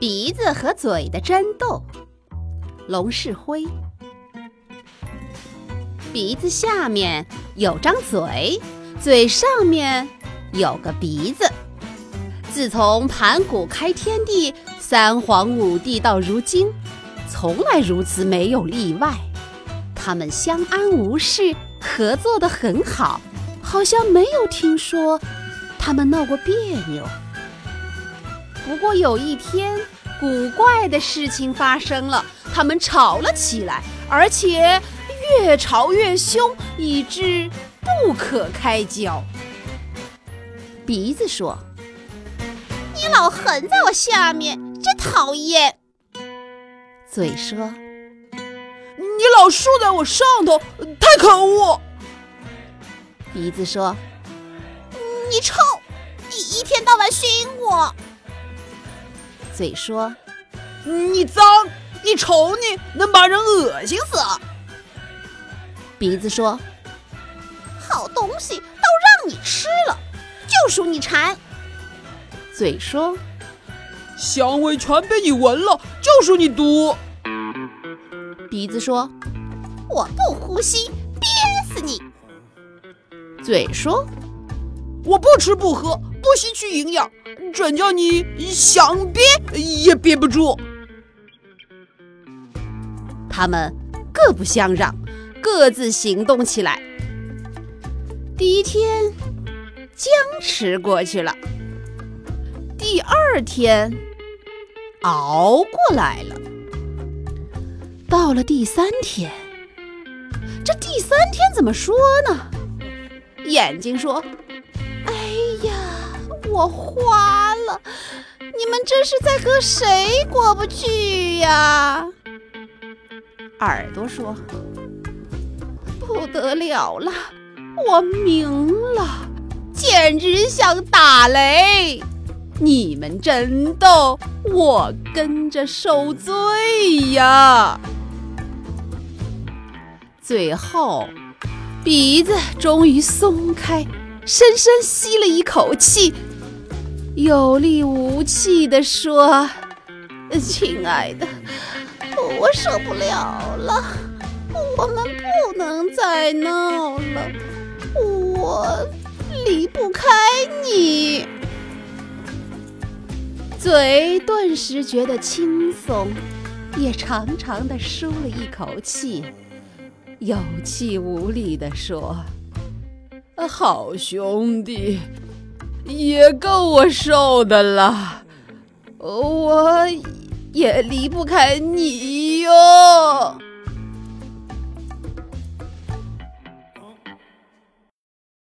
鼻子和嘴的争斗。龙是灰，鼻子下面有张嘴，嘴上面有个鼻子。自从盘古开天地、三皇五帝到如今，从来如此没有例外。他们相安无事，合作的很好，好像没有听说他们闹过别扭。不过有一天，古怪的事情发生了，他们吵了起来，而且越吵越凶，以致不可开交。鼻子说。你老横在我下面，真讨厌。嘴说：“你老竖在我上头，太可恶。”鼻子说：“你臭，你一天到晚熏我。”嘴说：“你脏，你瞅你，能把人恶心死。”鼻子说：“好东西都让你吃了，就属你馋。”嘴说：“香味全被你闻了，就属你毒。”鼻子说：“我不呼吸，憋死你。”嘴说：“我不吃不喝，不吸取营养，准叫你想憋也憋不住。”他们各不相让，各自行动起来。第一天僵持过去了。第二天，熬过来了。到了第三天，这第三天怎么说呢？眼睛说：“，我花了！你们这是在和谁过不去呀？”耳朵说：“不得了了，我明了，简直像打雷。”你们真逗，我跟着受罪呀！最后，鼻子终于松开，深深吸了一口气，有力无气地说：“亲爱的，我受不了了，我们不能再闹了，我离不开你。”嘴顿时觉得轻松，也长长的舒了一口气，有气无力地说：“好兄弟，也够我受的了，我也离不开你哟。”